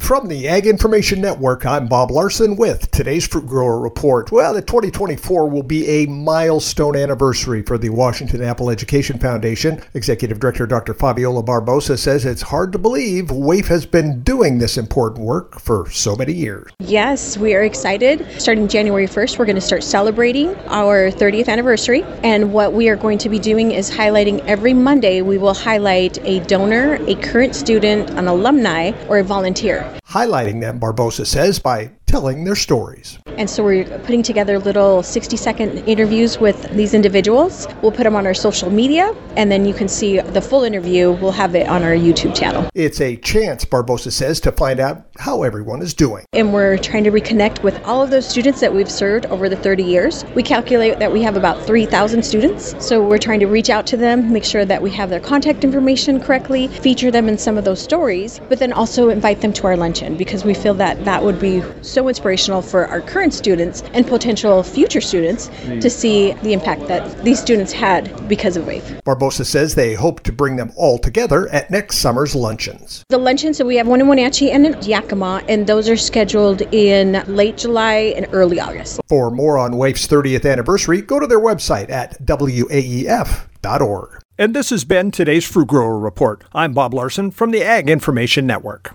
From the Ag Information Network, I'm Bob Larson with today's Fruit Grower Report. Well, the 2024 will be a milestone anniversary for the Washington Apple Education Foundation. Executive Director Dr. Fabiola Barbosa says it's hard to believe WAEF has been doing this important work for so many years. Yes, we are excited. Starting January 1st, we're going to start celebrating our 30th anniversary. And what we are going to be doing is highlighting every Monday, we will highlight a donor, a current student, an alumni, or a volunteer right highlighting them, Barbosa says, by telling their stories. And so we're putting together little 60 second interviews with these individuals. We'll put them on our social media, and then you can see the full interview. We'll have it on our YouTube channel. It's a chance, Barbosa says, to find out how everyone is doing. And we're trying to reconnect with all of those students that we've served over the 30 years. We calculate that we have about 3,000 students. So we're trying to reach out to them, make sure that we have their contact information correctly, feature them in some of those stories, but then also invite them to our luncheon because we feel that that would be so inspirational for our current students and potential future students to see the impact that these students had because of WAEF. Barbosa says they hope to bring them all together at next summer's luncheons. The luncheons, so we have one in Wenatchee and in Yakima, and those are scheduled in late July and early August. For more on WAEF's 30th anniversary, go to their website at waef.org. And this has been today's Fruit Grower Report. I'm Bob Larson from the Ag Information Network.